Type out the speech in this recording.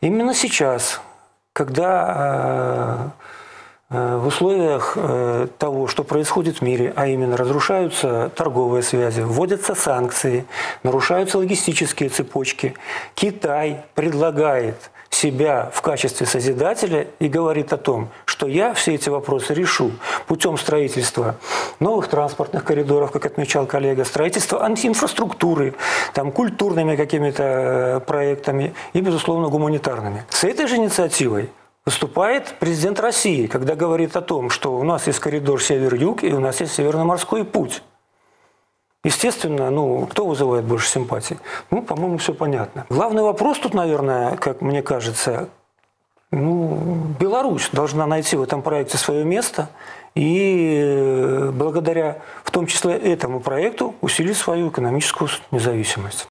Именно сейчас, когда в условиях того, что происходит в мире, а именно разрушаются торговые связи, вводятся санкции, нарушаются логистические цепочки, Китай предлагает себя в качестве созидателя и говорит о том, что я все эти вопросы решу путем строительства новых транспортных коридоров, как отмечал коллега, строительства антиинфраструктуры, там, культурными какими-то э, проектами и, безусловно, гуманитарными. С этой же инициативой выступает президент России, когда говорит о том, что у нас есть коридор север-юг и у нас есть северно-морской путь. Естественно, ну, кто вызывает больше симпатий? Ну, по-моему, все понятно. Главный вопрос тут, наверное, как мне кажется, ну, Беларусь должна найти в этом проекте свое место и э, благодаря в том числе этому проекту усилить свою экономическую независимость.